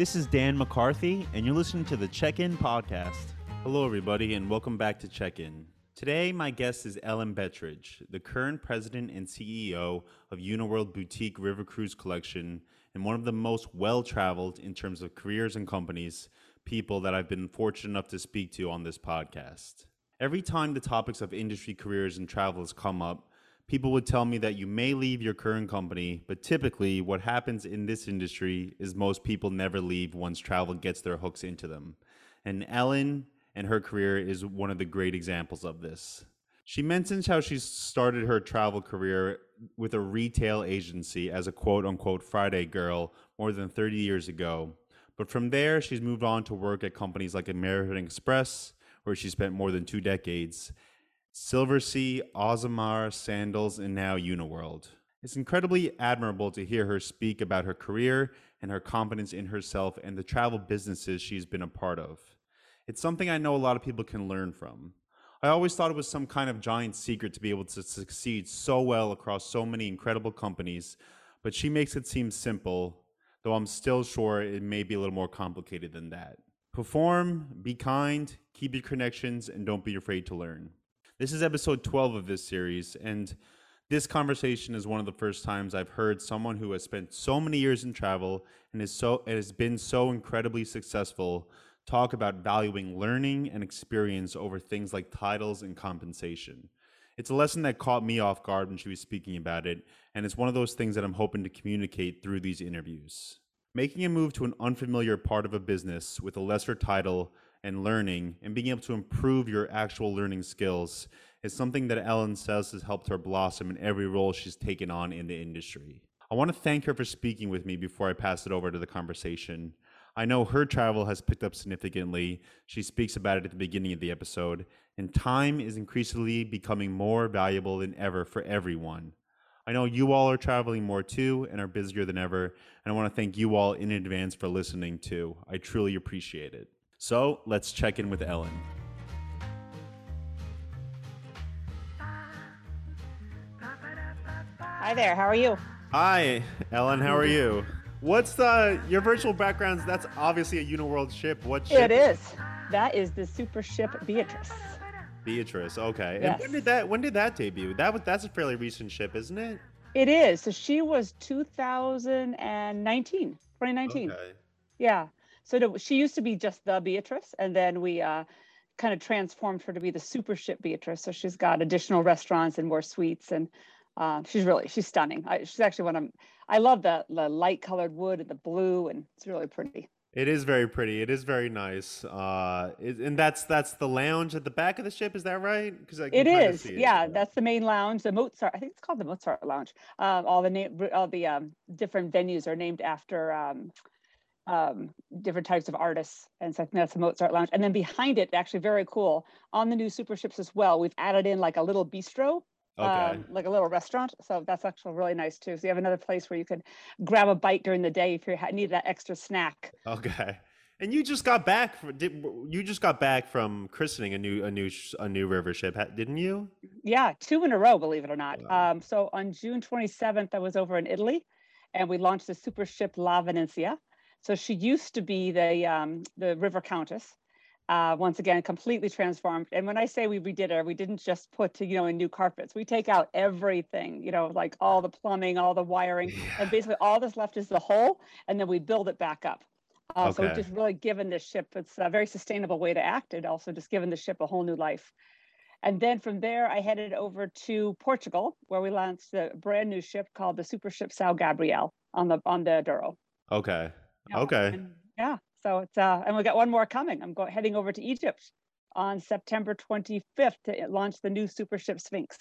This is Dan McCarthy, and you're listening to the Check In Podcast. Hello, everybody, and welcome back to Check In. Today, my guest is Ellen Bettridge, the current president and CEO of Uniworld Boutique River Cruise Collection, and one of the most well traveled in terms of careers and companies, people that I've been fortunate enough to speak to on this podcast. Every time the topics of industry careers and travel has come up, people would tell me that you may leave your current company, but typically what happens in this industry is most people never leave once travel gets their hooks into them. And Ellen and her career is one of the great examples of this. She mentions how she started her travel career with a retail agency as a quote unquote Friday girl more than 30 years ago. But from there, she's moved on to work at companies like American Express, where she spent more than two decades, Silversea, Azamara, Sandals, and now Uniworld. It's incredibly admirable to hear her speak about her career and her confidence in herself and the travel businesses she's been a part of. It's something I know a lot of people can learn from. I always thought it was some kind of giant secret to be able to succeed so well across so many incredible companies, but she makes it seem simple, though I'm still sure it may be a little more complicated than that. Perform, be kind, keep your connections, and don't be afraid to learn. This is episode 12 of this series, and this conversation is one of the first times I've heard someone who has spent so many years in travel and is so and has been so incredibly successful talk about valuing learning and experience over things like titles and compensation. It's a lesson that caught me off guard when she was speaking about it, and it's one of those things that I'm hoping to communicate through these interviews. Making a move to an unfamiliar part of a business with a lesser title and learning and being able to improve your actual learning skills is something that Ellen says has helped her blossom in every role she's taken on in the industry. I want to thank her for speaking with me before I pass it over to the conversation. I know her travel has picked up significantly. She speaks about it at the beginning of the episode, and time is increasingly becoming more valuable than ever for everyone. I know you all are traveling more too and are busier than ever, and I want to thank you all in advance for listening too. I truly appreciate it. So let's check in with Ellen. Hi there. How are you? Hi, Ellen. How are you? What's the your virtual backgrounds? That's obviously a Uniworld ship. What ship? It is. That is the super ship Beatrice. Beatrice. Okay. Yes. And when did that when did that debut? That was that's a fairly recent ship, isn't it? It is. So she was 2019, 2019. Okay. Yeah. So she used to be just the Beatrice, and then we uh, kind of transformed her to be the super ship Beatrice. So she's got additional restaurants and more suites, and uh, she's really she's stunning. I, she's actually one of I love the the light colored wood and the blue, and it's really pretty. It is very pretty. It is very nice. Uh, it, and that's that's the lounge at the back of the ship. Is that right? Because It is, yeah. That's the main lounge, the Mozart. I think it's called the Mozart Lounge. Um, all the name, all the um, different venues are named after um, um, different types of artists, and so I think that's the Mozart Lounge. And then behind it, actually very cool, on the new super ships as well. We've added in like a little bistro. Okay. Um, like a little restaurant, so that's actually really nice too. So you have another place where you can grab a bite during the day if you need that extra snack. Okay. And you just got back. You just got back from christening a new a new a new river ship, didn't you? Yeah, two in a row, believe it or not. Wow. Um, so on June 27th, I was over in Italy, and we launched the super ship La Venezia. So she used to be the um, the River Countess. Uh, once again, completely transformed. And when I say we redid her, we didn't just put you know in new carpets. We take out everything, you know, like all the plumbing, all the wiring, and basically all that's left is the hull, and then we build it back up. Uh, So we've just really given this ship, it's a very sustainable way to act, It also just given the ship a whole new life. And then from there, I headed over to Portugal, where we launched a brand new ship called the Super Ship São Gabriel on the on the Douro. Okay. Yeah, Okay. and- yeah. So it's uh, and we got one more coming. I'm going heading over to Egypt on September 25th to launch the new Super Ship Sphinx.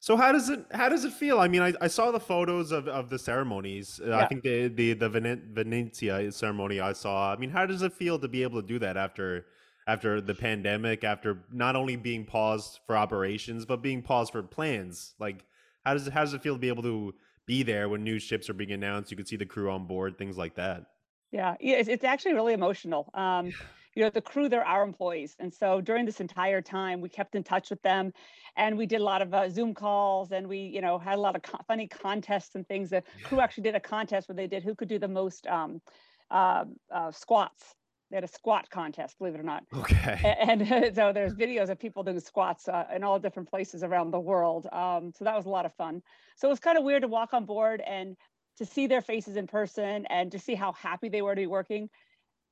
So how does it how does it feel? I mean, I, I saw the photos of, of the ceremonies. Uh, I think the the the Vene- Venezia ceremony I saw. I mean, how does it feel to be able to do that after after the pandemic, after not only being paused for operations but being paused for plans? Like, how does it how does it feel to be able to be there when new ships are being announced? You can see the crew on board, things like that. Yeah, yeah, it's, it's actually really emotional. Um, you know, the crew, they're our employees. And so during this entire time, we kept in touch with them and we did a lot of uh, Zoom calls and we, you know, had a lot of co- funny contests and things. The crew actually did a contest where they did who could do the most um, uh, uh, squats. They had a squat contest, believe it or not. Okay. And, and so there's videos of people doing squats uh, in all different places around the world. Um, so that was a lot of fun. So it was kind of weird to walk on board and to see their faces in person and to see how happy they were to be working.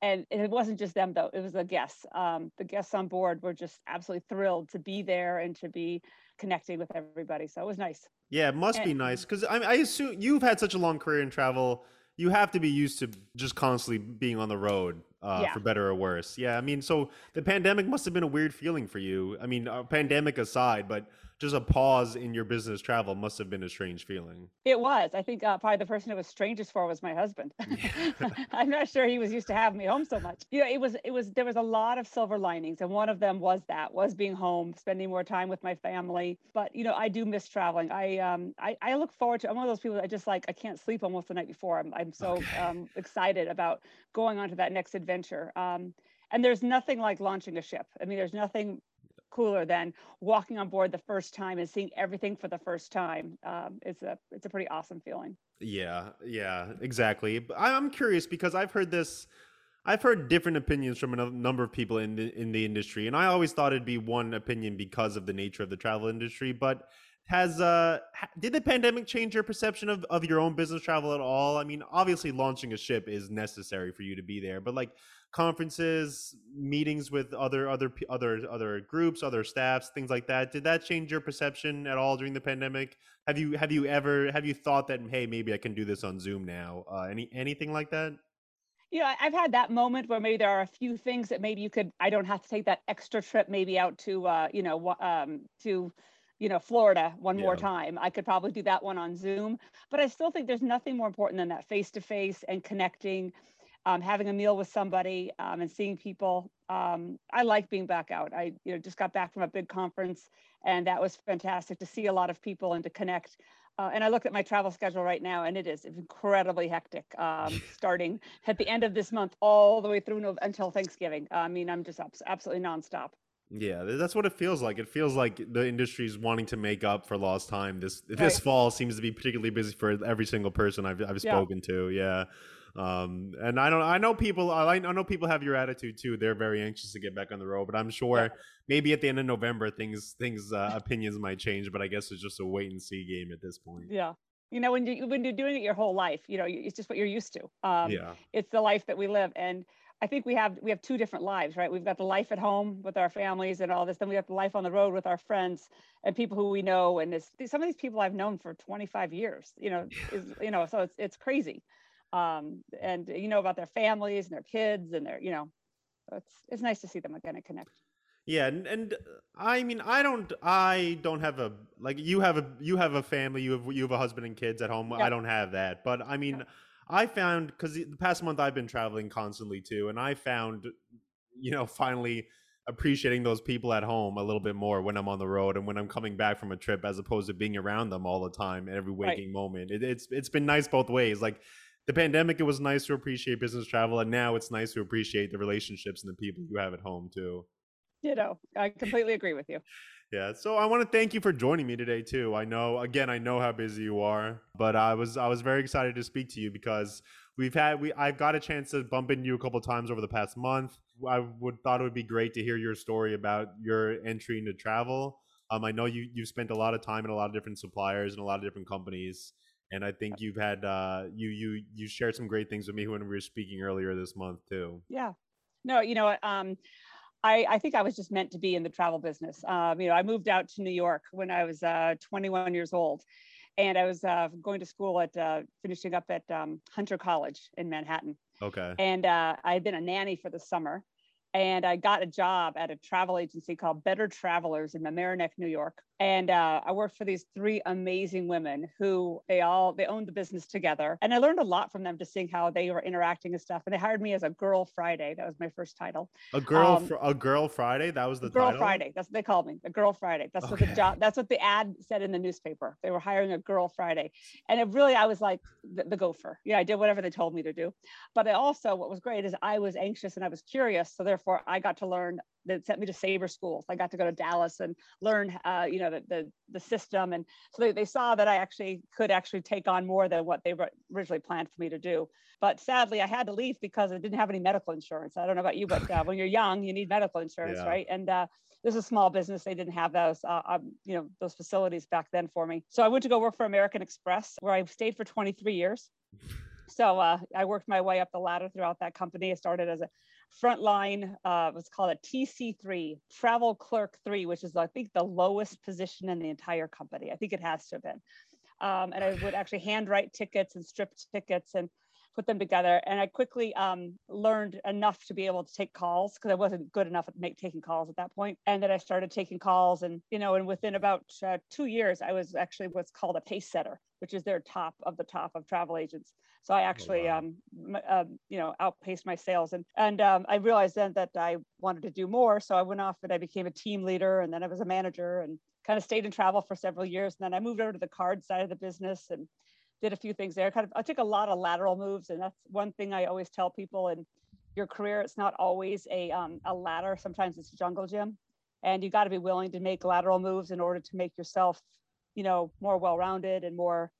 And it wasn't just them though; it was the guests. Um, the guests on board were just absolutely thrilled to be there and to be connecting with everybody. So it was nice. Yeah, it must And- be nice because I, I assume you've had such a long career in travel. You have to be used to just constantly being on the road, uh, Yeah. for better or worse. Yeah, I mean, so the pandemic must have been a weird feeling for you. I mean, uh, pandemic aside, but just a pause in your business travel must have been a strange feeling. It was. I think uh, probably the person it was strangest for was my husband. I'm not sure he was used to having me home so much. You know, it was. It was. There was a lot of silver linings, and one of them was that was being home, spending more time with my family. But you know, I do miss traveling. I um, I, I look forward to. I'm one of those people that I just like. I can't sleep almost the night before. I'm I'm so Okay. um, excited about going on to that next adventure. Um, and there's nothing like launching a ship. I mean, there's nothing cooler than walking on board the first time and seeing everything for the first time. Um, it's a it's a pretty awesome feeling. Yeah, yeah, exactly. But I'm curious because I've heard this. I've heard different opinions from a number of people in the in the industry, and I always thought it'd be one opinion because of the nature of the travel industry. But has uh did the pandemic change your perception of of your own business travel at all? I mean, obviously, launching a ship is necessary for you to be there, but like conferences, meetings with other other other other groups, other staffs, things like that. Did that change your perception at all during the pandemic? Have you have you ever have you thought that hey maybe I can do this on Zoom now? Uh, any anything like that? you know, I've had that moment where maybe there are a few things that maybe you could, I don't have to take that extra trip maybe out to, uh, you know, um, to, you know, Florida one more time. I could probably do that one on Zoom, but I still think there's nothing more important than that face to face and connecting, um, having a meal with somebody um, and seeing people. Um, I like being back out. I, you know, just got back from a big conference and that was fantastic to see a lot of people and to connect. Uh, and I look at my travel schedule right now, and it is incredibly hectic. Um, starting at the end of this month, all the way through no, until Thanksgiving. I mean, I'm just abs- absolutely nonstop. Yeah, that's what it feels like. It feels like the industry's wanting to make up for lost time. This this fall seems to be particularly busy for every single person I've I've Yeah. spoken to. Yeah. Um, and I don't I know people I I know people have your attitude too. They're very anxious to get back on the road, but I'm sure maybe at the end of November things things uh, opinions might change, but I guess it's just a wait and see game at this point. Yeah. You know, when you when you're doing it your whole life, you know, it's just what you're used to. Um, yeah. It's the life that we live, and I think we have we have two different lives, right? We've got the life at home with our families and all this, then we have the life on the road with our friends and people who we know. And it's some of these people I've known for 25 years. You know, is you know, so it's it's crazy. Um, and you know about their families and their kids and their, you know, it's it's nice to see them again and connect. Yeah, and, and uh, I mean, I don't, I don't have a like you have a you have a family, you have you have a husband and kids at home. I don't have that, but I mean, Yeah. I found because the past month I've been traveling constantly too, and I found, you know, finally appreciating those people at home a little bit more when I'm on the road and when I'm coming back from a trip, as opposed to being around them all the time, every Right. waking moment. It, it's it's been nice both ways. Like the pandemic, it was nice to appreciate business travel, and now it's nice to appreciate the relationships and the people you have at home too. You know, I completely agree with you. Yeah, so I want to thank you for joining me today too. I know again, I know how busy you are, but I was I was very excited to speak to you because we've had we I've got a chance to bump into you a couple times over the past month. I would thought it would be great to hear your story about your entry into travel. Um, I know you you've spent a lot of time in a lot of different suppliers and a lot of different companies, and I think you've had uh, you you you shared some great things with me when we were speaking earlier this month too. Yeah. No, you know, what, um, I, I think I was just meant to be in the travel business. Um, you know, I moved out to New York when I was uh, 21 years old, and I was uh, going to school at uh, finishing up at um, Hunter College in Manhattan, Okay. and uh, I had been a nanny for the summer, and I got a job at a travel agency called Better Travelers in Mamaroneck, New York, and uh, I worked for these three amazing women who they all they owned the business together, and I learned a lot from them, just seeing how they were interacting and stuff. And they hired me as a Girl Friday. That was my first title. A girl, um, fr- a girl Friday. That was the Girl title? Friday. That's what they called me. The Girl Friday. That's what the job. That's what the ad said in the newspaper. They were hiring a Girl Friday, and it really, I was like the, the gopher. Yeah, I did whatever they told me to do. But I also, what was great is I was anxious and I was curious. So therefore I got to learn that sent me to Sabre schools. I got to go to Dallas and learn, uh, you know, the, the, the system. And so they, they saw that I actually could actually take on more than what they originally planned for me to do. But sadly, I had to leave because I didn't have any medical insurance. I don't know about you, but uh, when you're young, you need medical insurance, yeah. right? And uh, this is a small business. They didn't have those, uh, um, you know, those facilities back then for me. So I went to go work for American Express, where I stayed for 23 years. So uh, I worked my way up the ladder throughout that company. I started as a frontline, uh, what's called a TC3, Travel Clerk 3, which is, I think, the lowest position in the entire company. I think it has to have been. Um, and I would actually handwrite tickets and strip tickets and put them together. And I quickly um, learned enough to be able to take calls because I wasn't good enough at make, taking calls at that point. And then I started taking calls, and you know, and within about uh, two years, I was actually what's called a pace setter, which is their top of the top of travel agents. So I oh, actually, oh, wow. um, uh, you know, outpaced my sales, and and um, I realized then that I wanted to do more. So I went off and I became a team leader, and then I was a manager, and kind of stayed in travel for several years. And then I moved over to the card side of the business and did a few things there. Kind of, I took a lot of lateral moves, and that's one thing I always tell people in your career. It's not always a um, a ladder. Sometimes it's jungle gym, and you got to be willing to make lateral moves in order to make yourself, you know, more well-rounded and more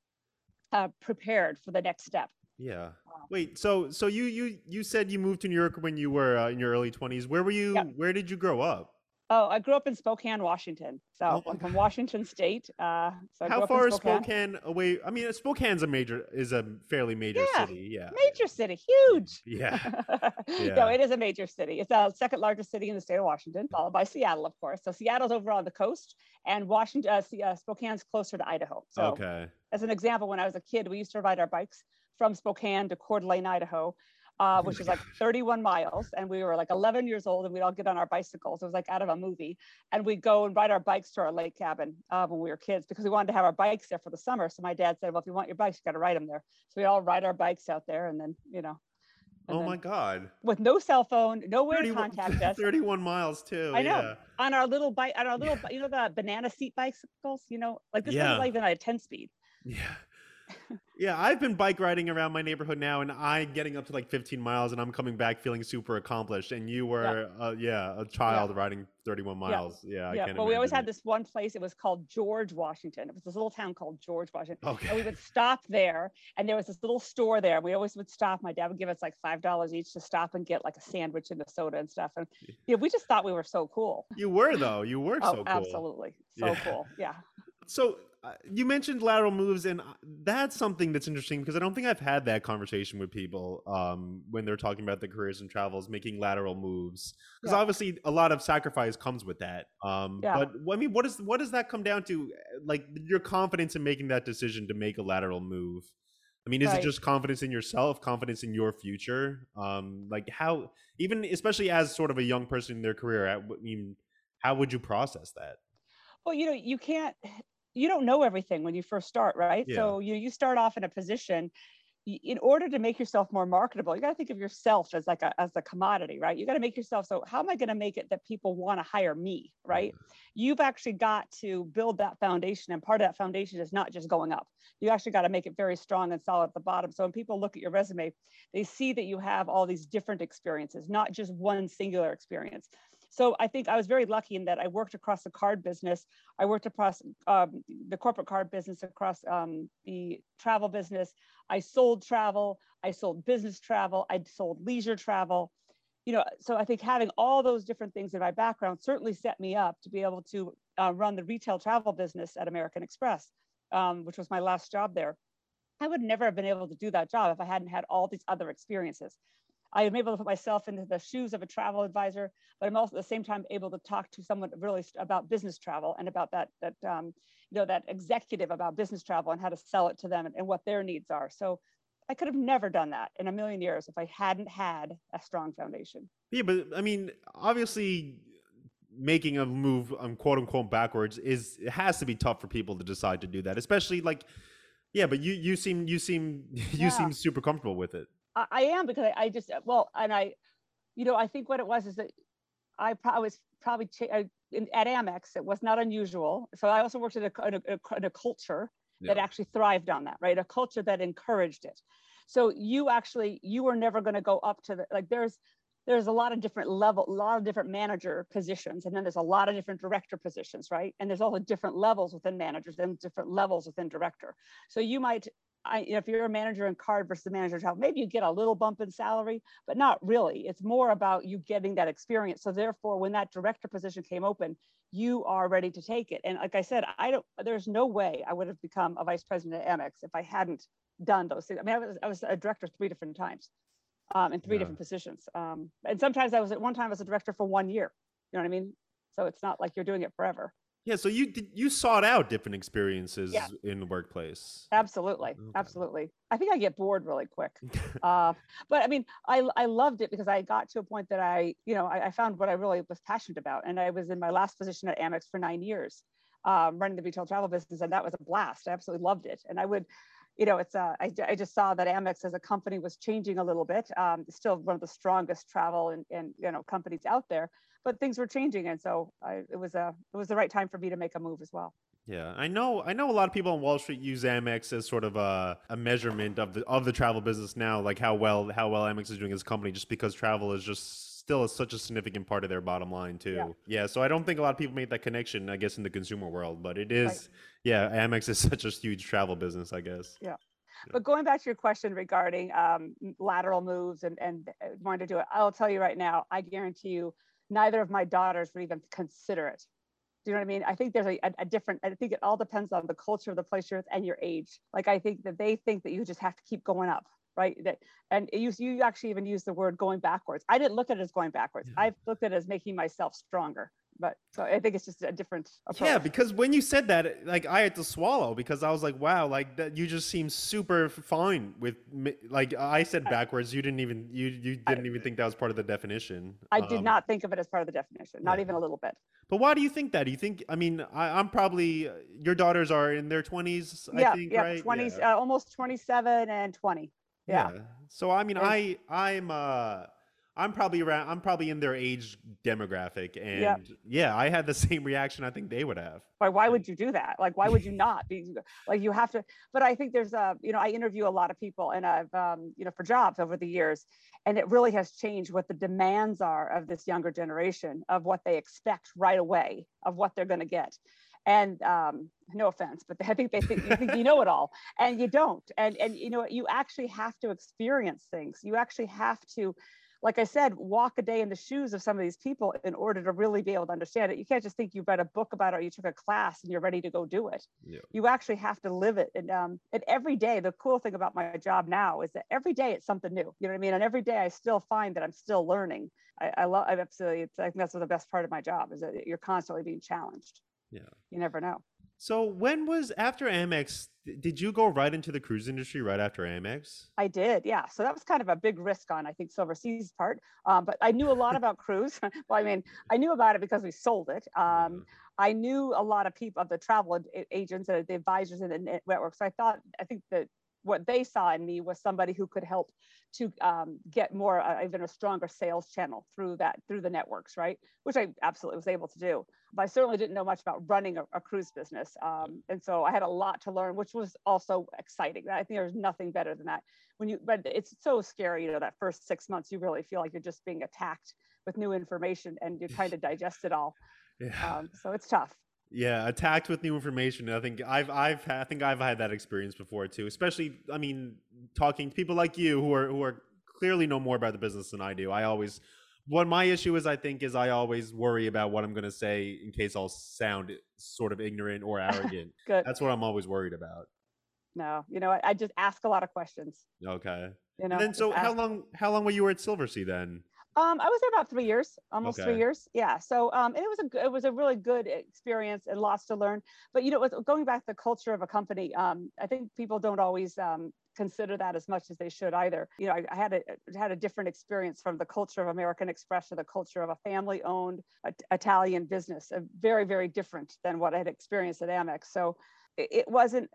uh, prepared for the next step. Yeah. Wait. So so you you you said you moved to New York when you were uh, in your early twenties. Where were you? Yep. Where did you grow up? Oh, I grew up in Spokane, Washington. So oh I'm from Washington State. Uh, so how far is Spokane away? I mean, Spokane's a major, is a fairly major yeah, city. Yeah, major city, huge. Yeah. yeah. no, it is a major city. It's the second largest city in the state of Washington, followed by Seattle, of course. So Seattle's over on the coast, and Washington, uh, uh, Spokane's closer to Idaho. So, okay. As an example, when I was a kid, we used to ride our bikes from Spokane to Coeur d'Alene, Idaho uh, which is like 31 miles. And we were like 11 years old and we'd all get on our bicycles. It was like out of a movie. And we'd go and ride our bikes to our lake cabin uh, when we were kids because we wanted to have our bikes there for the summer. So my dad said, well, if you want your bikes, you got to ride them there. So we all ride our bikes out there and then, you know. Oh my God. With no cell phone, nowhere to contact us. 31 miles too. I know. Yeah. On our little bike, on our little, you know, the banana seat bicycles, you know, like this yeah. was even at a 10 speed. Yeah yeah, I've been bike riding around my neighborhood now, and I getting up to like 15 miles, and I'm coming back feeling super accomplished. And you were, yeah, uh, yeah a child yeah. riding 31 miles. Yeah, yeah. yeah. But we always had this one place. It was called George Washington. It was this little town called George Washington. Okay. And we would stop there, and there was this little store there. We always would stop. My dad would give us like five dollars each to stop and get like a sandwich and a soda and stuff. And yeah, we just thought we were so cool. You were though. You were oh, so cool. Absolutely, so cool. Yeah. So uh, you mentioned lateral moves, and uh, that's something that's interesting because I don't think I've had that conversation with people um, when they're talking about their careers and travels, making lateral moves. Because yeah. obviously, a lot of sacrifice comes with that. Um, yeah. But I mean, what is what does that come down to? Like your confidence in making that decision to make a lateral move. I mean, is right. it just confidence in yourself, confidence in your future? Um, like how, even especially as sort of a young person in their career, I mean, how would you process that? Well, you know, you can't you don't know everything when you first start, right? Yeah. So you you start off in a position in order to make yourself more marketable, you got to think of yourself as like a as a commodity, right? You got to make yourself so how am I going to make it that people want to hire me, right? Mm-hmm. You've actually got to build that foundation, and part of that foundation is not just going up. You actually got to make it very strong and solid at the bottom. So when people look at your resume, they see that you have all these different experiences, not just one singular experience. So I think I was very lucky in that I worked across the card business. I worked across um, the corporate card business, across um, the travel business. I sold travel. I sold business travel. I sold leisure travel. You know, so I think having all those different things in my background certainly set me up to be able to uh, run the retail travel business at American Express, um, which was my last job there. I would never have been able to do that job if I hadn't had all these other experiences. I am able to put myself into the shoes of a travel advisor, but I'm also at the same time able to talk to someone really about business travel and about that that um, you know that executive about business travel and how to sell it to them and, and what their needs are. So I could have never done that in a million years if I hadn't had a strong foundation. Yeah, but I mean, obviously making a move um, quote unquote backwards is it has to be tough for people to decide to do that especially like yeah but you you seem you seem you yeah. seem super comfortable with it I, I am because I, I, just uh, well, and I, you know, I think what it was is that I, I was probably ch- in, at Amex. It was not unusual. So I also worked in a, in a, in a culture yeah. that actually thrived on that, right? A culture that encouraged it. So you actually you were never going to go up to the like. There's there's a lot of different level, a lot of different manager positions, and then there's a lot of different director positions, right? And there's all the different levels within managers and different levels within director. So you might, I, if you're a manager in card versus a manager in travel, maybe you get a little bump in salary, but not really. It's more about you getting that experience. So therefore, when that director position came open, you are ready to take it. And like I said, I don't. There's no way I would have become a vice president at Amex if I hadn't done those things. I mean, I was I was a director three different times um, in three yeah. different positions. Um, and sometimes I was at one time as a director for one year. You know what I mean? So it's not like you're doing it forever. Yeah, so you you sought out different experiences yeah. in the workplace. Absolutely, okay. absolutely. I think I get bored really quick, uh, but I mean, I I loved it because I got to a point that I you know I, I, found what I really was passionate about, and I was in my last position at Amex for nine years, um, running the retail travel business, and that was a blast. I absolutely loved it, and I would you know, it's uh, I, I just saw that Amex as a company was changing a little bit. Um, still one of the strongest travel and, and you know companies out there, but things were changing, and so I, it was a it was the right time for me to make a move as well. Yeah, I know. I know a lot of people on Wall Street use Amex as sort of a, a measurement of the of the travel business now, like how well how well Amex is doing as a company, just because travel is just still is such a significant part of their bottom line too. Yeah. yeah. so I don't think a lot of people make that connection, I guess, in the consumer world, but it is, right. yeah, Amex is such a huge travel business, I guess. Yeah. But going back to your question regarding um, lateral moves and, and wanting to do it, I'll tell you right now, I guarantee you, neither of my daughters would even consider it. Do you know what I mean? I think there's a, a, different, I think it all depends on the culture of the place you're at and your age. Like I think that they think that you just have to keep going up right? That, and you, you actually even use the word going backwards. I didn't look at it as going backwards. Yeah. I've looked at it as making myself stronger. But so I think it's just a different approach. Yeah, because when you said that, like I had to swallow because I was like, wow, like that you just seem super fine with me. like I said backwards. You didn't even you you didn't I, even think that was part of the definition. I um, did not think of it as part of the definition, not yeah. even a little bit. But why do you think that? Do you think? I mean, I, am probably your daughters are in their 20s. Yeah, I think, yeah, right? 20s, yeah. Uh, almost 27 and 20 yeah. yeah. So I mean, I I'm uh I'm probably around. I'm probably in their age demographic, and yeah, yeah I had the same reaction. I think they would have. Why? Why would you do that? Like, why would you not be like you have to? But I think there's a you know I interview a lot of people, and I've um, you know for jobs over the years, and it really has changed what the demands are of this younger generation of what they expect right away of what they're going to get and um, no offense, but I think they think you think you know it all, and you don't. And and you know you actually have to experience things. You actually have to, like I said, walk a day in the shoes of some of these people in order to really be able to understand it. You can't just think you read a book about it or you took a class and you're ready to go do it. Yeah. You actually have to live it. And um, and every day, the cool thing about my job now is that every day it's something new. You know what I mean? And every day I still find that I'm still learning. I, I love. I absolutely. It's, I think that's the best part of my job is that you're constantly being challenged. Yeah. You never know. So when was after Amex? Did you go right into the cruise industry right after Amex? I did, yeah. So that was kind of a big risk on I think Silversea's part, um, but I knew a lot about cruise. well, I mean, I knew about it because we sold it. Um. I knew a lot of people of the travel agents and the advisors in the network. So I thought, I think that what they saw in me was somebody who could help to um, get more uh, even a stronger sales channel through that through the networks right? Which i absolutely was able to do. But i certainly didn't know much about running a, a cruise business um, and so i had a lot to learn which was also exciting. I think there's nothing better than that. When you but it's so scary you know that first six months you really feel like you're just being attacked with new information and you're trying to digest it all. Yeah. Um, so it's tough yeah, attacked with new information. I think I've I've I think I've had that experience before too. Especially, I mean, talking to people like you who are who are clearly know more about the business than I do. I always what my issue is I think is I always worry about what I'm going to say in case I'll sound sort of ignorant or arrogant. Good. That's what I'm always worried about. No, you know, I, I just ask a lot of questions. Okay. You know. And then so how long how long were you at Silversea then? Um, I was there about three years, almost okay. three years. Yeah. So, um, it was a it was a really good experience and lots to learn. But you know, going back to the culture of a company, um, I think people don't always um, consider that as much as they should either. You know, I, I, had a had a different experience from the culture of American Express to the culture of a family-owned Italian business, very very different than what I had experienced at Amex. So it wasn't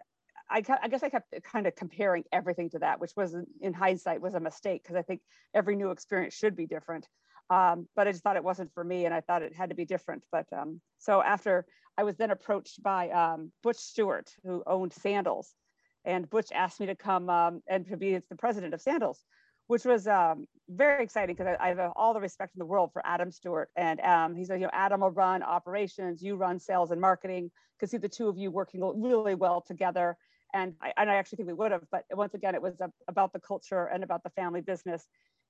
I, I, guess I kept kind of comparing everything to that, which was in hindsight was a mistake because I think every new experience should be different. Um, but I just thought it wasn't for me, and I thought it had to be different. But um, so after I was then approached by um, Butch Stewart, who owned Sandals, and Butch asked me to come um, and to be the president of Sandals, which was um, very exciting because I, I, have all the respect in the world for Adam Stewart. And um, he said, you know, Adam will run operations, you run sales and marketing, because see the two of you working really well together. And I, and I actually think we would have, but once again, it was a, about the culture and about the family business.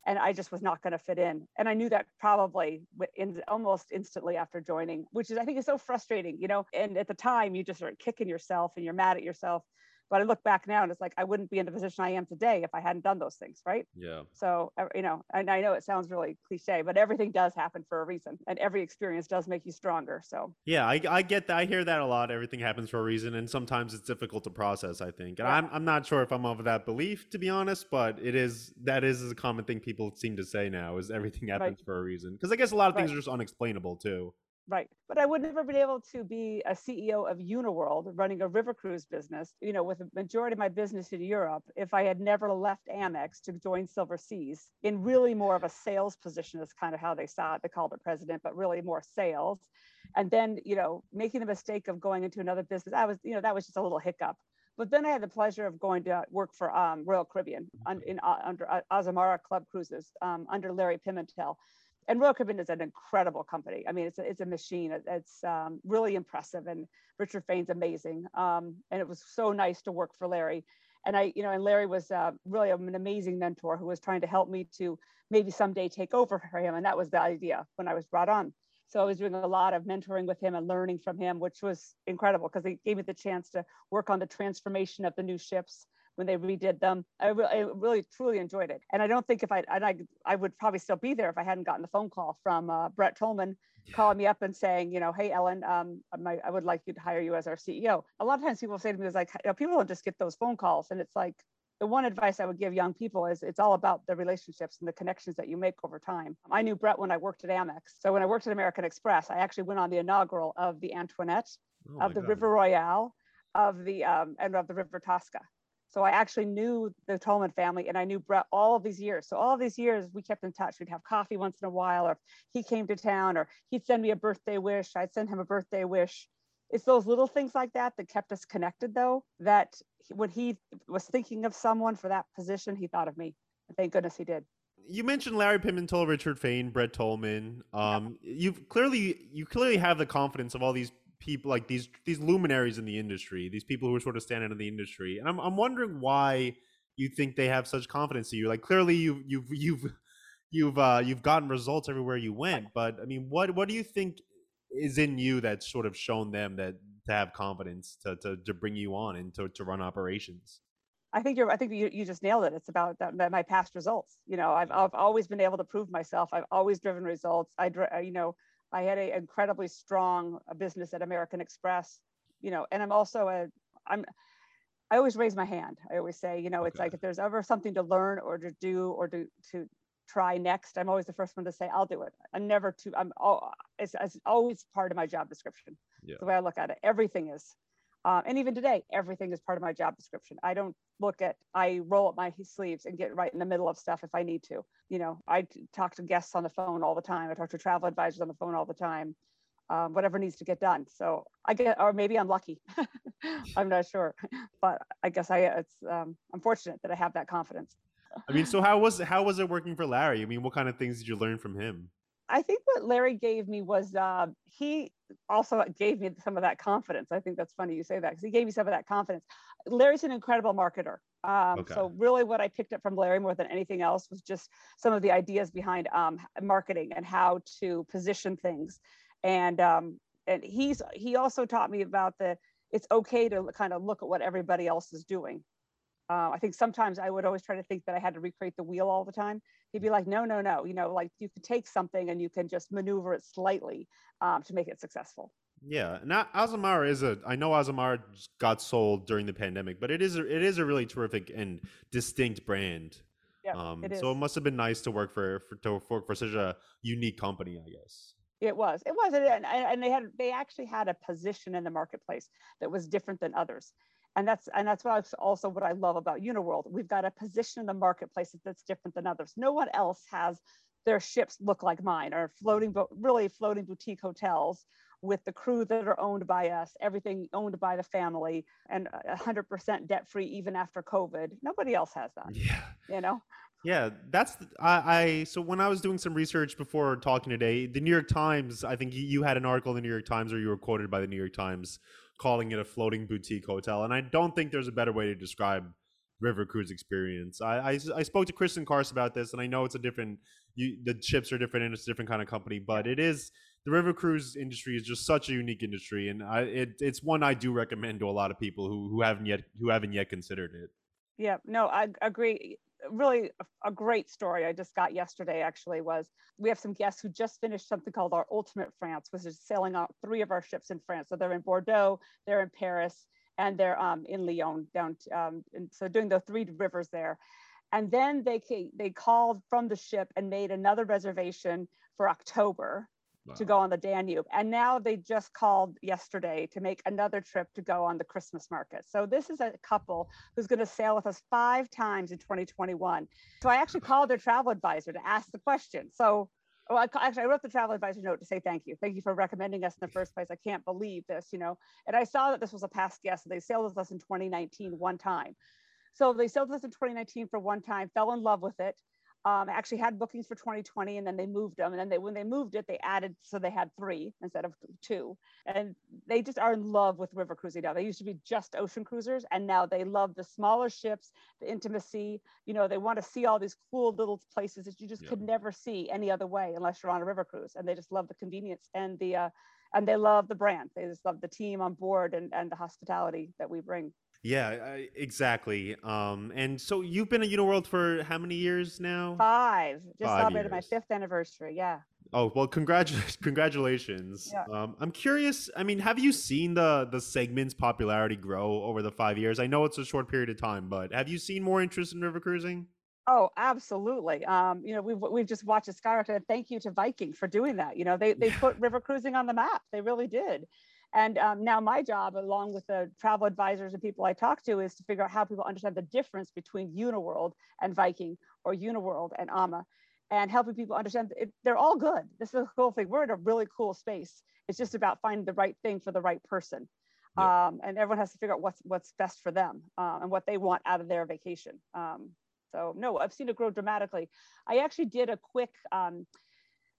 And I just was not going to fit in. And I knew that probably in, almost instantly after joining, which is, I think is so frustrating, you know, and at the time you just start kicking yourself and you're mad at yourself but I look back now and it's like I wouldn't be in the position I am today if I hadn't done those things, right? Yeah. So uh, you know, and I know it sounds really cliche, but everything does happen for a reason, and every experience does make you stronger. So yeah, I, I get that. I hear that a lot. Everything happens for a reason, and sometimes it's difficult to process. I think, and yeah. I'm I'm not sure if I'm of that belief to be honest, but it is that is a common thing people seem to say now is everything happens right. for a reason because I guess a lot of things right. are just unexplainable too. Right. But I would never been able to be a CEO of Uniworld running a river cruise business, you know, with a majority of my business in Europe, if I had never left Amex to join Silversea in really more of a sales position is kind of how they saw it. They called it president, but really more sales. And then, you know, making the mistake of going into another business, I was, you know, that was just a little hiccup. But then I had the pleasure of going to work for um, Royal Caribbean on, in, uh, under uh, Azamara Club Cruises um, under Larry Pimentel and Royal Caribbean is an incredible company. I mean, it's a, it's a machine. It's um, really impressive, and Richard Fain's amazing. Um, and it was so nice to work for Larry. And I, you know, and Larry was uh, really an amazing mentor who was trying to help me to maybe someday take over for him. And that was the idea when I was brought on. So I was doing a lot of mentoring with him and learning from him, which was incredible because he gave me the chance to work on the transformation of the new ships when they redid them. I, re- I really truly enjoyed it, and I don't think if I I I would probably still be there if I hadn't gotten the phone call from uh, Brett Tollman yeah. calling me up and saying, you know, hey Ellen, um, my, I would like you to hire you as our CEO. A lot of times people say to me, "Is like, you know, people don't just get those phone calls," and it's like the one advice I would give young people is it's all about the relationships and the connections that you make over time. I knew Brett when I worked at Amex. So when I worked at American Express, I actually went on the inaugural of the Antoinette, oh of the God. River Royale, of the um, and of the River Tosca. So I actually knew the Tollman family and I knew Brett all of these years. So all of these years we kept in touch. We'd have coffee once in a while, or he came to town, or he'd send me a birthday wish. I'd send him a birthday wish. It's those little things like that that kept us connected, though, that when he was thinking of someone for that position, he thought of me. And thank goodness he did. You mentioned Larry Pimentel, Richard Fain, Brett Tollman. Um, yeah. You've clearly you clearly have the confidence of all these people like these these luminaries in the industry, these people who are sort of standing in the industry, and I'm I'm wondering why you think they have such confidence in you. Like clearly you've you've you've you've uh, you've gotten results everywhere you went, but I mean, what what do you think is in you that's sort of shown them that to have confidence to to, to bring you on and to, to run operations? I think you're. I think you, you just nailed it. It's about that, that my past results. You know, I've I've always been able to prove myself. I've always driven results. I, you know, I had an incredibly strong uh, business at American Express, you know, and I'm also a, I'm, I always raise my hand. I always say, you know, okay. it's like if there's ever something to learn or to do or to, to try next, I'm always the first one to say, I'll do it. I'm never too, I'm, all, it's, it's always part of my job description. Yeah. The way I look at it, everything is. Uh, and even today, everything is part of my job description. I don't look at, I roll up my sleeves and get right in the middle of stuff if I need to. You know, I talk to guests on the phone all the time. I talk to travel advisors on the phone all the time. Um, whatever needs to get done. So I get, or maybe I'm lucky. I'm not sure, but I guess I it's um, I'm fortunate that I have that confidence. I mean, so how was how was it working for Larry? I mean, what kind of things did you learn from him? I think what Larry gave me was uh, he also gave me some of that confidence. I think that's funny you say that because he gave me some of that confidence. Larry's an incredible marketer. Um, okay. So really, what I picked up from Larry more than anything else was just some of the ideas behind um, marketing and how to position things. And um, and he's he also taught me about the it's okay to kind of look at what everybody else is doing. Uh, I think sometimes I would always try to think that I had to recreate the wheel all the time he'd be like, no, no, no, you know, like you could take something and you can just maneuver it slightly um, to make it successful. Yeah, now Azamara is a. I know Azamara got sold during the pandemic, but it is a, it is a really terrific and distinct brand. Yeah, um, it is. So it must have been nice to work for for to work for such a unique company, I guess. It was. It was, and, and they had they actually had a position in the marketplace that was different than others and that's and that's what also what I love about Uniworld. We've got a position in the marketplace that's different than others. No one else has their ships look like mine, or floating, but really floating boutique hotels with the crew that are owned by us, everything owned by the family, and 100% debt free even after COVID. Nobody else has that. Yeah. You know. Yeah, that's the, I, I. So when I was doing some research before talking today, the New York Times, I think you, you had an article in the New York Times, or you were quoted by the New York Times calling it a floating boutique hotel, and I don't think there's a better way to describe river cruise experience. I, I, I spoke to Kristin Karst about this, and I know it's a different. You, the ships are different, and it's a different kind of company, but it is the river cruise industry is just such a unique industry, and I, it, it's one I do recommend to a lot of people who, who haven't yet who haven't yet considered it. Yeah, no, I agree. Really, a great story I just got yesterday actually was we have some guests who just finished something called our Ultimate France, which is sailing out three of our ships in France. So they're in Bordeaux, they're in Paris, and they're um, in Lyon down. Um, and so doing the three rivers there, and then they they called from the ship and made another reservation for October wow. to go on the Danube. And now they just called yesterday to make another trip to go on the Christmas market. So this is a couple who's going to sail with us five times in 2021. So I actually called their travel advisor to ask the question. So well, I, actually, I wrote the travel advisor note to say thank you. Thank you for recommending us in the first place. I can't believe this, you know. And I saw that this was a past guest. So they sailed with us in 2019 one time. So they sailed with us in 2019 for one time, fell in love with it um, actually had bookings for 2020 and then they moved them and then they when they moved it they added so they had three instead of two. And they just are in love with river cruising now. They used to be just ocean cruisers and now they love the smaller ships the intimacy. You know they want to see all these cool little places that you just yeah. could never see any other way unless you're on a river cruise and they just love the convenience and the uh, and they love the brand. They just love the team on board and, and the hospitality that we bring yeah, exactly. Um, and so you've been at Uniworld for how many years now? Five. Just Five celebrated years. my fifth anniversary. Yeah. Oh well, congratulations! Congratulations. Yeah. Um, I'm curious. I mean, have you seen the the segment's popularity grow over the five years? I know it's a short period of time, but have you seen more interest in river cruising? Oh, absolutely. Um, you know, we've we've just watched a skyrocket. Thank you to Viking for doing that. You know, they they put river cruising on the map. They really did. And um, now my job, along with the travel advisors and people I talk to, is to figure out how people understand the difference between Uniworld and Viking or Uniworld and AMA and helping people understand it, they're all good. This is a cool thing. We're in a really cool space. It's just about finding the right thing for the right person. Yeah. Um, and everyone has to figure out what's what's best for them uh, and what they want out of their vacation. Um, so no, I've seen it grow dramatically. I actually did a quick um,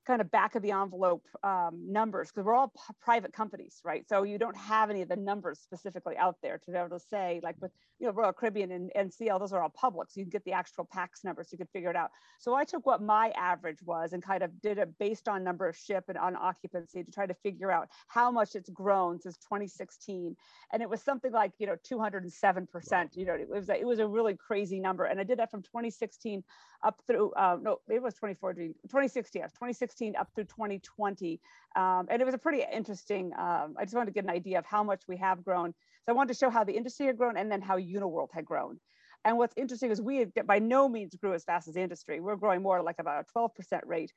kind of back of the envelope um, numbers because we're all p- private companies, right? So you don't have any of the numbers specifically out there to be able to say, like with you know Royal Caribbean and NCL, those are all public, so you can get the actual PAX numbers, so you can figure it out. So I took what my average was and kind of did it based on number of ship and on occupancy to try to figure out how much it's grown since 2016, and it was something like you know 207 percent. You know, it was a, it was a really crazy number, and I did that from 2016 up through uh, no, it was 2014, 2016, 2016 up through 2020, um, and it was a pretty interesting. Um, I just wanted to get an idea of how much we have grown. So I wanted to show how the industry had grown and then how Uniworld had grown. And what's interesting is we by no means grew as fast as the industry. We're growing more like about a 12% rate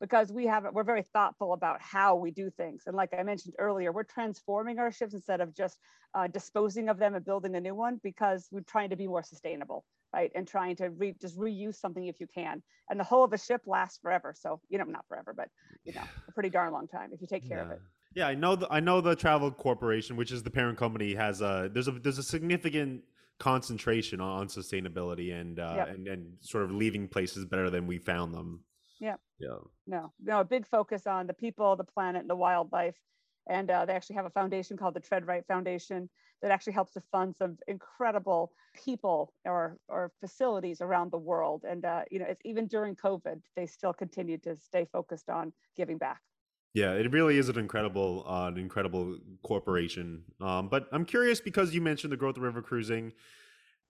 because we have we're very thoughtful about how we do things and like i mentioned earlier we're transforming our ships instead of just uh, disposing of them and building a new one because we're trying to be more sustainable right? And trying to re- just reuse something if you can. And the hull of a ship lasts forever. So, you know, not forever, but, you know, a pretty darn long time if you take care yeah. of it. Yeah, I know. The, I know the Travel Corporation, which is the parent company, has a there's a there's a significant concentration on on sustainability and uh, yep. and and sort of leaving places better than we found them. Yeah. Yeah. No, no, a big focus on the people, the planet, and the wildlife. And uh, they actually have a foundation called the TreadRight Foundation that actually helps to fund some incredible people or, or facilities around the world. And, uh, you know, it's even during COVID, they still continue to stay focused on giving back. Yeah, it really is an incredible, uh, an incredible corporation. Um, but I'm curious because you mentioned the growth of river cruising.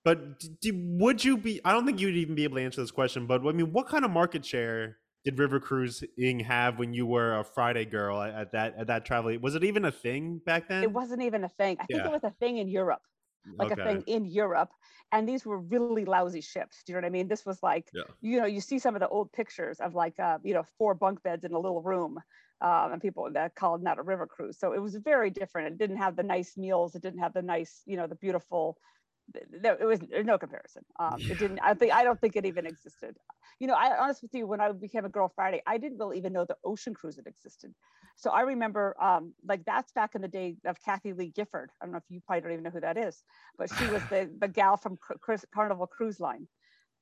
But do, would you be? I don't think you'd even be able to answer this question. But I mean, what kind of market share did river cruising have when you were a Friday girl at that at that travel? Was it even a thing back then? It wasn't even a thing. I think yeah. it was a thing in Europe, like okay. a thing in Europe. And these were really lousy ships. Do you know what I mean? This was like, yeah. you know, you see some of the old pictures of like, uh, you know, four bunk beds in a little room. Um, and people that called that a river cruise. So it was very different. It didn't have the nice meals. It didn't have the nice, you know, the beautiful there, it was no comparison. Um, it didn't. I think I don't think it even existed. You know, I honest with you, when I became a girl Friday, I didn't really even know the ocean cruise had existed. So I remember, um, like that's back in the day of Kathie Lee Gifford. I don't know if you probably don't even know who that is, but she was the the gal from Carnival Cruise Line,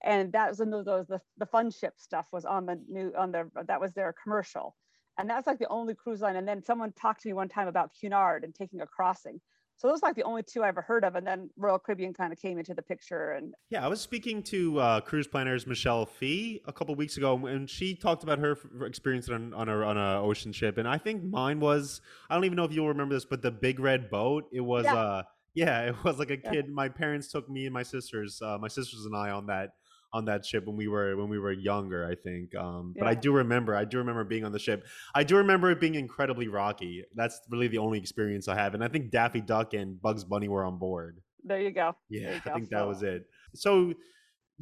and that was in those the, the fun ship stuff was on the new on the that was their commercial and that's like the only cruise line and then someone talked to me one time about cunard and taking a crossing so those are like the only two I ever heard of, and then Royal Caribbean kind of came into the picture. And yeah, I was speaking to uh, cruise planners Michelle Fee a couple weeks ago, and she talked about her experience on on a on a ocean ship, and I think mine was I don't even know if you'll remember this, but the big red boat. It was yeah. uh yeah, it was like a kid. Yeah. My parents took me and my sisters, uh, my sisters and I on that on that ship when we were when we were younger i think um, but i do remember i do remember being on the ship. I do remember it being incredibly rocky. That's really the only experience i have and i think daffy duck and bugs bunny were on board. There you go. Yeah you i go. think that was it. So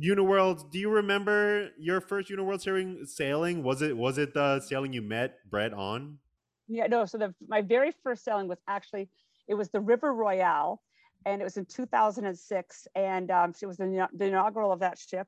uniworld do you remember your first uniworld sailing sailing? Was it was it the sailing you met brett on? Yeah no so the my very first sailing was actually it was the river royale and it was in 2006 and um, she was the, the inaugural of that ship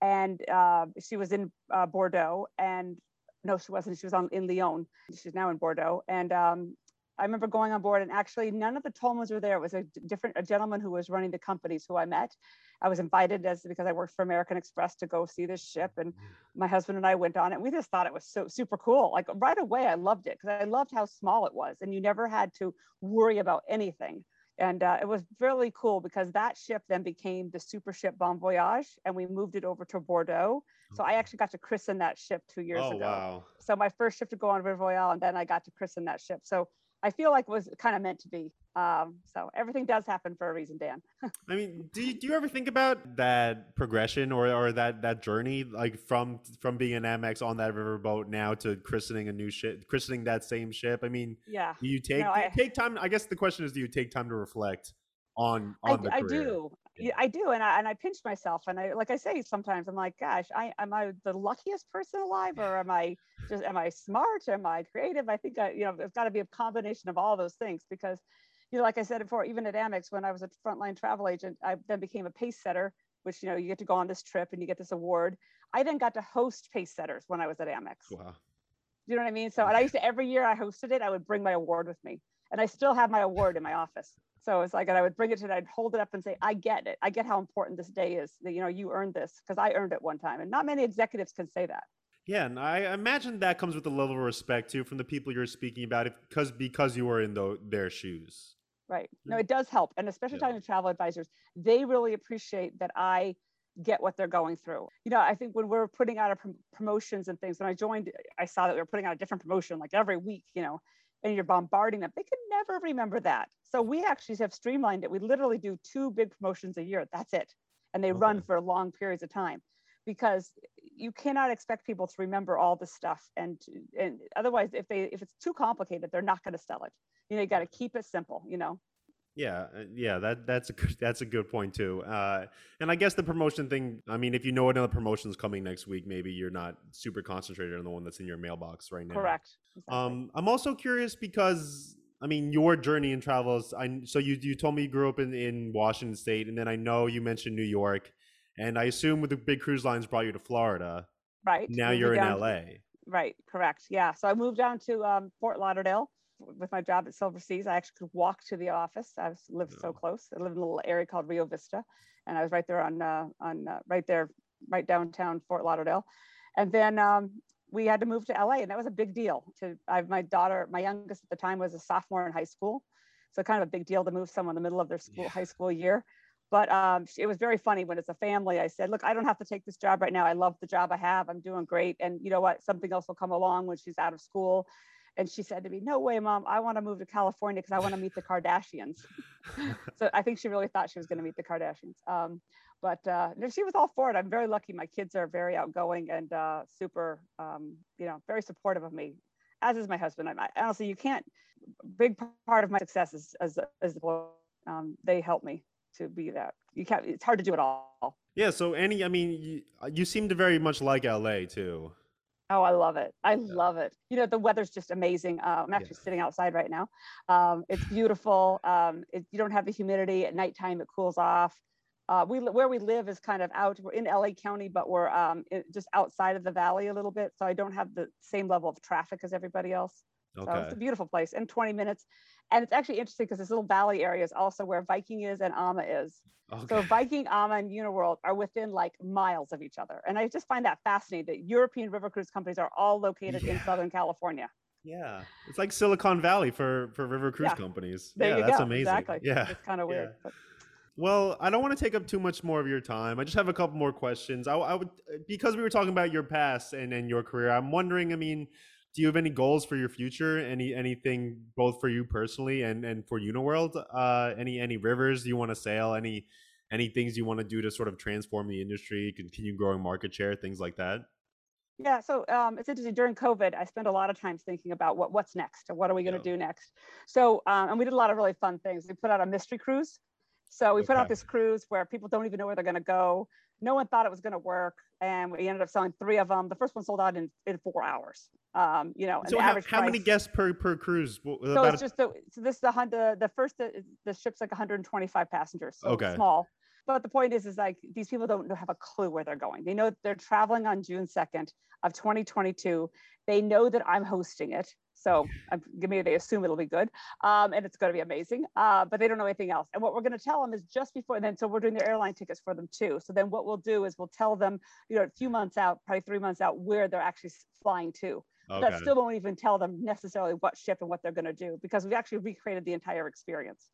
and uh, she was in uh, Bordeaux. And no, she wasn't. She was on in Lyon. She's now in Bordeaux. And um, I remember going on board, and actually none of the Tollmans were there. It was a different a gentleman who was running the companies who I met. I was invited as because I worked for American Express to go see this ship, and my husband and I went on it. We just thought it was so super cool. Like right away, I loved it because I loved how small it was, and you never had to worry about anything and uh, it was really cool because that ship then became the super ship Bon Voyage, and we moved it over to Bordeaux. So I actually got to christen that ship two years oh, ago. Wow. So my first ship to go on River Royale, and then I got to christen that ship. So I feel like it was kind of meant to be. Um, so everything does happen for a reason, Dan. I mean, do you, do you ever think about that progression or, or that that journey, like from from being an Amex on that riverboat now to christening a new ship, christening that same ship? I mean, yeah. Do you take no, do you I, take time? I guess the question is, do you take time to reflect on on I, I do. Yeah. I do, and I and I pinch myself, and I like I say sometimes I'm like, gosh, I am I the luckiest person alive, or am I just am I smart? Am I creative? I think I you know it's got to be a combination of all those things because you know like I said before, even at Amex when I was a frontline travel agent, I then became a pace setter, which you know you get to go on this trip and you get this award. I then got to host pace setters when I was at Amex. Wow. Do you know what I mean? So and I used to every year I hosted it, I would bring my award with me, and I still have my award in my office. So it's like, and I would bring it to, and I'd hold it up and say, I get it. I get how important this day is that, you know, you earned this because I earned it one time. And not many executives can say that. Yeah, and I imagine that comes with a level of respect too from the people you're speaking about, because because you were in the, their shoes. Right. No, mm. it does help, and especially yeah. talking to travel advisors, they really appreciate that I get what they're going through. You know, I think when we're putting out our prom- promotions and things, when I joined, I saw that we were putting out a different promotion like every week. You know, and you're bombarding them, they can never remember that. So we actually have streamlined it. We literally do two big promotions a year. That's it. And they okay. run for long periods of time because you cannot expect people to remember all the stuff. And, and otherwise, if they if it's too complicated, they're not going to sell it. You know, you got to keep it simple, you know. Yeah, uh, yeah, that that's a good, that's a good point too. Uh, and I guess the promotion thing. I mean, if you know another promotion's coming next week, maybe you're not super concentrated on the one that's in your mailbox right now. Correct. Exactly. Um, I'm also curious because I mean, your journey in travels. I so you you told me you grew up in in Washington State, and then I know you mentioned New York, and I assume with the big cruise lines brought you to Florida. Right. Now you're in LA. To, right. Correct. Yeah. So I moved down to um, Fort Lauderdale with my job at Silversea's, I actually could walk to the office. I lived so close. I lived in a little area called Rio Vista, and I was right there on uh, on uh, right there, right downtown Fort Lauderdale. And then um, we had to move to LA, and that was a big deal. To I my daughter, my youngest at the time was a sophomore in high school, so kind of a big deal to move someone in the middle of their school yeah. high school year. But um, it was very funny when it's a family. I said, "Look, I don't have to take this job right now. I love the job I have. I'm doing great, and you know what? Something else will come along when she's out of school." And she said to me, No way, mom, I want to move to California because I want to meet the Kardashians. so I think she really thought she was going to meet the Kardashians. Um, but uh, she was all for it. I'm very lucky. My kids are very outgoing and uh, super, um, you know, very supportive of me, as is my husband. I, honestly, you can't, big part of my success is, as, as um, they help me to be that. You can't, it's hard to do it all. Yeah. So, Annie, I mean, you, you seem to very much like LA too. Oh, I love it. I yeah. love it. You know, the weather's just amazing. Uh, I'm actually yeah. sitting outside right now. Um, it's beautiful. Um, it, you don't have the humidity at nighttime. It cools off. Uh, we where we live is kind of out. We're in LA County, but we're um, it, just outside of the valley a little bit. So I don't have the same level of traffic as everybody else. Okay. So it's a beautiful place. In 20 minutes, And it's actually interesting because this little valley area is also where Viking is and AMA is. Okay. So Viking, AMA, and Uniworld are within like miles of each other. And I just find that fascinating that European river cruise companies are all located yeah. in Southern California. Yeah. It's like Silicon Valley for, for river cruise yeah. companies. There yeah, that's go. amazing. Exactly. Yeah. It's kind of weird. Yeah. Well, I don't want to take up too much more of your time. I just have a couple more questions. I, I would, because we were talking about your past and, and your career, I'm wondering, I mean, do you have any goals for your future? Any anything both for you personally and and for Uniworld? Uh, any any rivers you want to sail? Any any things you want to do to sort of transform the industry, continue growing market share, things like that? Yeah, so um, it's interesting. During COVID, I spent a lot of time thinking about what what's next and what are we going to yeah. do next. So, um, and we did a lot of really fun things. We put out a mystery cruise. So we okay. put out this cruise where people don't even know where they're going to go. No one thought it was going to work, and we ended up selling three of them. The first one sold out in, in four hours. Um, you know, so how, how many guests per per cruise? So it's just the so this is the the the first the ship's like 125 passengers. So okay. small. But the point is, is like these people don't have a clue where they're going. They know they're traveling on June 2nd of 2022. They know that I'm hosting it. So I'm giving they assume it'll be good um, and it's going to be amazing, uh, but they don't know anything else. And what we're going to tell them is just before then. So we're doing their airline tickets for them too. So then what we'll do is we'll tell them, you know, a few months out, probably three months out, where they're actually flying to. Okay. That still won't even tell them necessarily what ship and what they're going to do because we actually recreated the entire experience.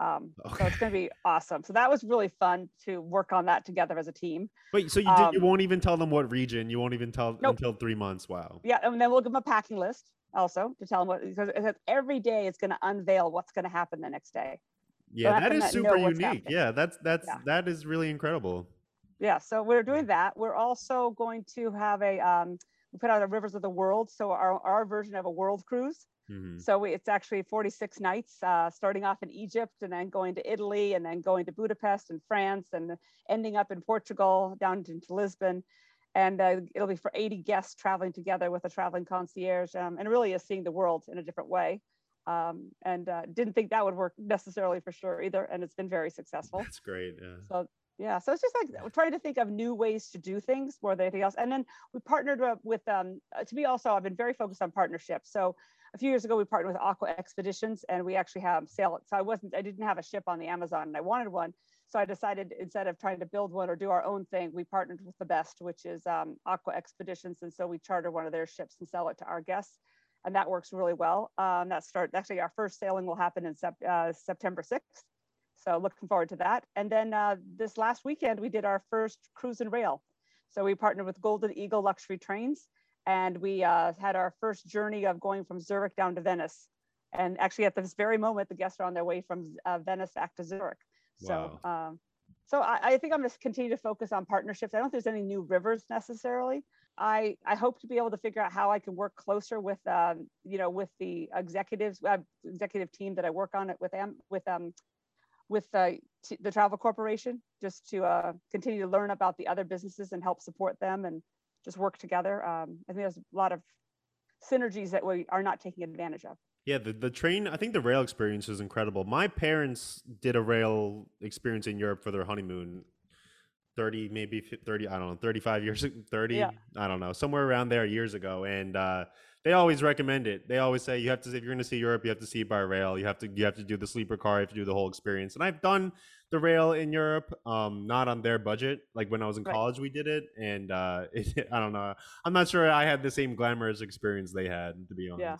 Um, okay. So it's going to be awesome. So that was really fun to work on that together as a team. Wait, so you, um, did, you won't even tell them what region? You won't even tell nope. until three months? Wow. Yeah, and then we'll give them a packing list also to tell them what because every day is going to unveil what's going to happen the next day. Yeah, so that is super unique. Yeah, that's that's yeah. that is really incredible. Yeah, so we're doing that. We're also going to have a um, we put out a Rivers of the World, so our our version of a world cruise. Mm-hmm. So we, it's actually 46 nights, uh, starting off in Egypt and then going to Italy and then going to Budapest and France and ending up in Portugal down into Lisbon and uh, it'll be for 80 guests traveling together with a traveling concierge um, and really is seeing the world in a different way. Um, and uh, didn't think that would work necessarily for sure either and it's been very successful. That's great yeah. So yeah so it's just like trying to think of new ways to do things more than anything else. And then we partnered with um, uh, to me also i've been very focused on partnerships. So a few years ago we partnered with aqua expeditions and we actually have sail so i wasn't i didn't have a ship on the amazon and i wanted one so I decided instead of trying to build one or do our own thing, we partnered with the best, which is um, Aqua Expeditions. And so we charter one of their ships and sell it to our guests. And that works really well. Um, that start actually our first sailing will happen in sep uh, September 6th. So looking forward to that. And then uh, this last weekend, we did our first cruise and rail. So we partnered with Golden Eagle Luxury Trains and we uh, had our first journey of going from Zurich down to Venice. And actually at this very moment, the guests are on their way from uh, Venice back to Zurich. Wow. So, um, so I, I think I'm going to continue to focus on partnerships. I don't think there's any new rivers necessarily. I, I hope to be able to figure out how I can work closer with, um, you know, with the executives, uh, executive team that I work on it with them, with um, with uh, t- the travel corporation, just to uh, continue to learn about the other businesses and help support them and just work together. Um, I think there's a lot of synergies that we are not taking advantage of. Yeah, the, the train, I think the rail experience is incredible. My parents did a rail experience in Europe for their honeymoon 30, maybe 30, I don't know, 35 years, 30, yeah. I don't know, somewhere around there years ago. And uh, they always recommend it. They always say you have to, if you're going to see Europe, you have to see it by rail. You have to, you have to do the sleeper car, you have to do the whole experience. And I've done the rail in Europe, um, not on their budget. Like when I was in right. college, we did it. And uh, it, I don't know, I'm not sure I had the same glamorous experience they had, to be honest. Yeah.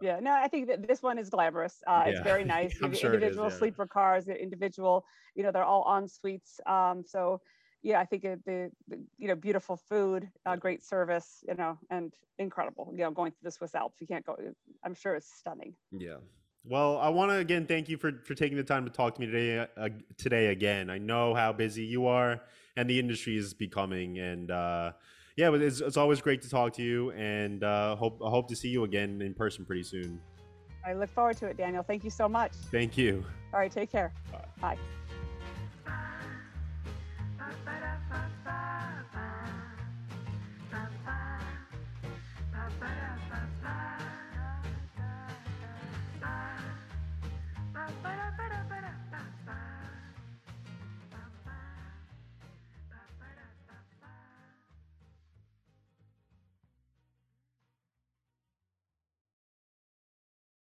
Yeah. no, I think that this one is glamorous. Uh, yeah. It's very nice. sure individual is, yeah. sleeper cars, individual, you know, they're all en suites. Um, so yeah, I think it, the, the, you know beautiful food, uh, great service, you know, and incredible. You know, going through the Swiss Alps, you can't go. I'm sure it's stunning. Yeah. Well, I want to again thank you for for taking the time to talk to me today. Uh, today again, I know how busy you are, and the industry is becoming, and uh, yeah, but it's, it's always great to talk to you, and uh, hope I hope to see you again in person pretty soon. I look forward to it, Daniel. Thank you so much. Thank you. All right, take care. Bye. Bye.